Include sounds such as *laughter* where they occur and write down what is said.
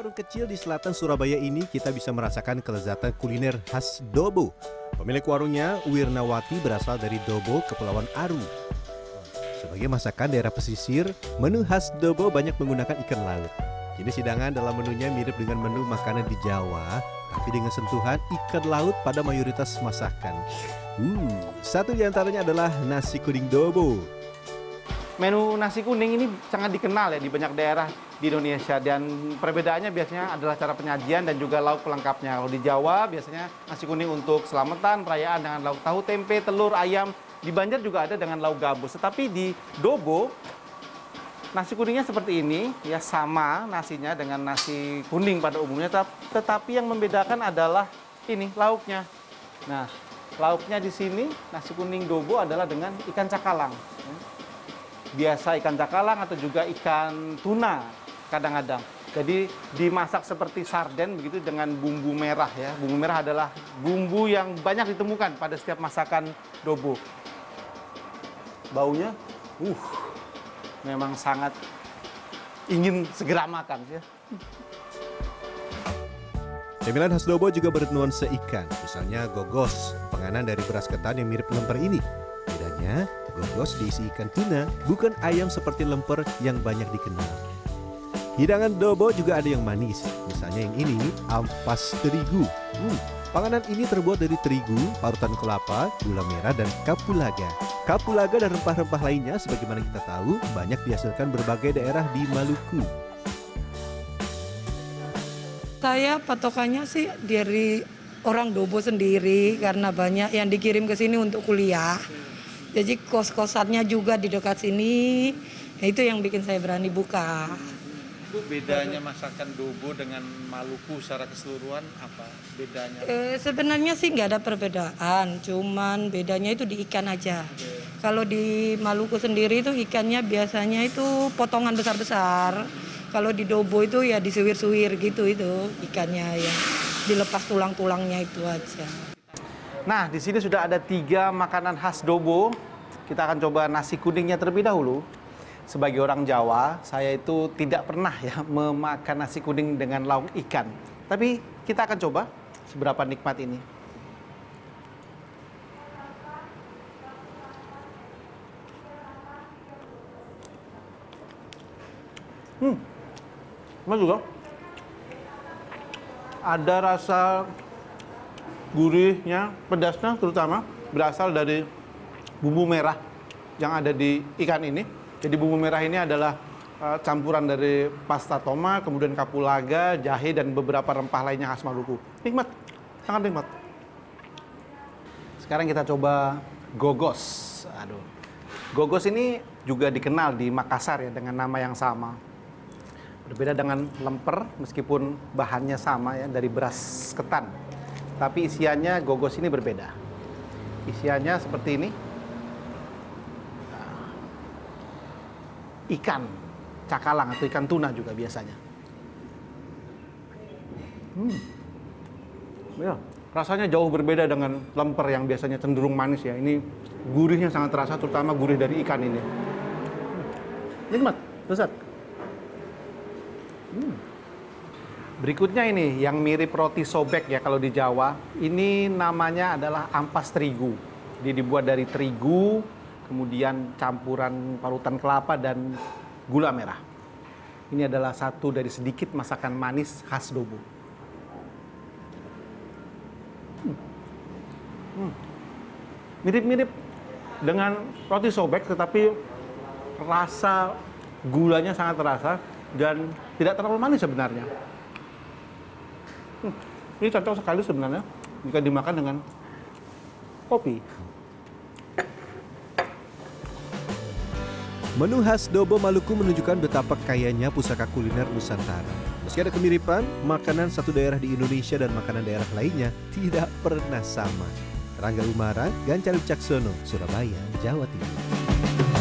warung kecil di selatan Surabaya ini kita bisa merasakan kelezatan kuliner khas Dobo. Pemilik warungnya, Wirnawati, berasal dari Dobo, Kepulauan Aru. Sebagai masakan daerah pesisir, menu khas Dobo banyak menggunakan ikan laut. Jenis hidangan dalam menunya mirip dengan menu makanan di Jawa, tapi dengan sentuhan ikan laut pada mayoritas masakan. Uh, satu di antaranya adalah nasi kuning Dobo. Menu nasi kuning ini sangat dikenal ya di banyak daerah di Indonesia dan perbedaannya biasanya adalah cara penyajian dan juga lauk pelengkapnya. Kalau di Jawa biasanya nasi kuning untuk selamatan, perayaan dengan lauk tahu, tempe, telur, ayam. Di Banjar juga ada dengan lauk gabus. Tetapi di Dobo nasi kuningnya seperti ini ya sama nasinya dengan nasi kuning pada umumnya tetapi yang membedakan adalah ini lauknya. Nah, lauknya di sini nasi kuning Dobo adalah dengan ikan cakalang biasa ikan cakalang atau juga ikan tuna kadang-kadang. Jadi dimasak seperti sarden begitu dengan bumbu merah ya. Bumbu merah adalah bumbu yang banyak ditemukan pada setiap masakan dobo. Baunya, uh, memang sangat ingin segera makan ya. Cemilan khas Dobo juga bernuansa ikan, misalnya gogos, penganan dari beras ketan yang mirip lemper ini. Bedanya, gogos diisi ikan tuna, bukan ayam seperti lemper yang banyak dikenal. Hidangan Dobo juga ada yang manis, misalnya yang ini, ampas terigu. Hmm, panganan ini terbuat dari terigu, parutan kelapa, gula merah, dan kapulaga. Kapulaga dan rempah-rempah lainnya, sebagaimana kita tahu, banyak dihasilkan berbagai daerah di Maluku. Saya patokannya sih dari orang Dobo sendiri karena banyak yang dikirim ke sini untuk kuliah. Jadi kos-kosannya juga di dekat sini. Nah, itu yang bikin saya berani buka. Bu, bedanya masakan Dobo dengan Maluku secara keseluruhan apa bedanya? Eh, sebenarnya sih nggak ada perbedaan, cuman bedanya itu di ikan aja. Kalau di Maluku sendiri itu ikannya biasanya itu potongan besar-besar. Kalau di Dobo itu ya disuwir-suwir gitu itu ikannya ya dilepas tulang-tulangnya itu aja. Nah, di sini sudah ada tiga makanan khas Dobo. Kita akan coba nasi kuningnya terlebih dahulu. Sebagai orang Jawa, saya itu tidak pernah ya *laughs* memakan nasi kuning dengan lauk ikan. Tapi kita akan coba seberapa nikmat ini. Hmm, Mas juga ada rasa gurihnya, pedasnya terutama berasal dari bumbu merah yang ada di ikan ini. Jadi bumbu merah ini adalah uh, campuran dari pasta toma, kemudian kapulaga, jahe dan beberapa rempah lainnya khas Maluku. Nikmat, sangat nikmat. Sekarang kita coba gogos. Aduh. Gogos ini juga dikenal di Makassar ya dengan nama yang sama. Berbeda dengan lemper meskipun bahannya sama ya dari beras ketan. Tapi isiannya gogos ini berbeda. Isiannya seperti ini. Ikan cakalang atau ikan tuna juga biasanya. Hmm. Ya, rasanya jauh berbeda dengan lemper yang biasanya cenderung manis ya. Ini gurihnya sangat terasa terutama gurih dari ikan ini. Nikmat, lezat. Hmm. Berikutnya ini yang mirip roti sobek ya kalau di Jawa. Ini namanya adalah ampas terigu. Dia dibuat dari terigu, kemudian campuran parutan kelapa dan gula merah. Ini adalah satu dari sedikit masakan manis khas Dobo. Hmm. Mirip-mirip dengan roti sobek tetapi rasa gulanya sangat terasa dan tidak terlalu manis sebenarnya. Hmm, ini cocok sekali sebenarnya jika dimakan dengan kopi. Menu khas Dobo Maluku menunjukkan betapa kayanya pusaka kuliner Nusantara. Meski ada kemiripan, makanan satu daerah di Indonesia dan makanan daerah lainnya tidak pernah sama. Rangga Umara, Gancar Wicaksono, Surabaya, Jawa Timur.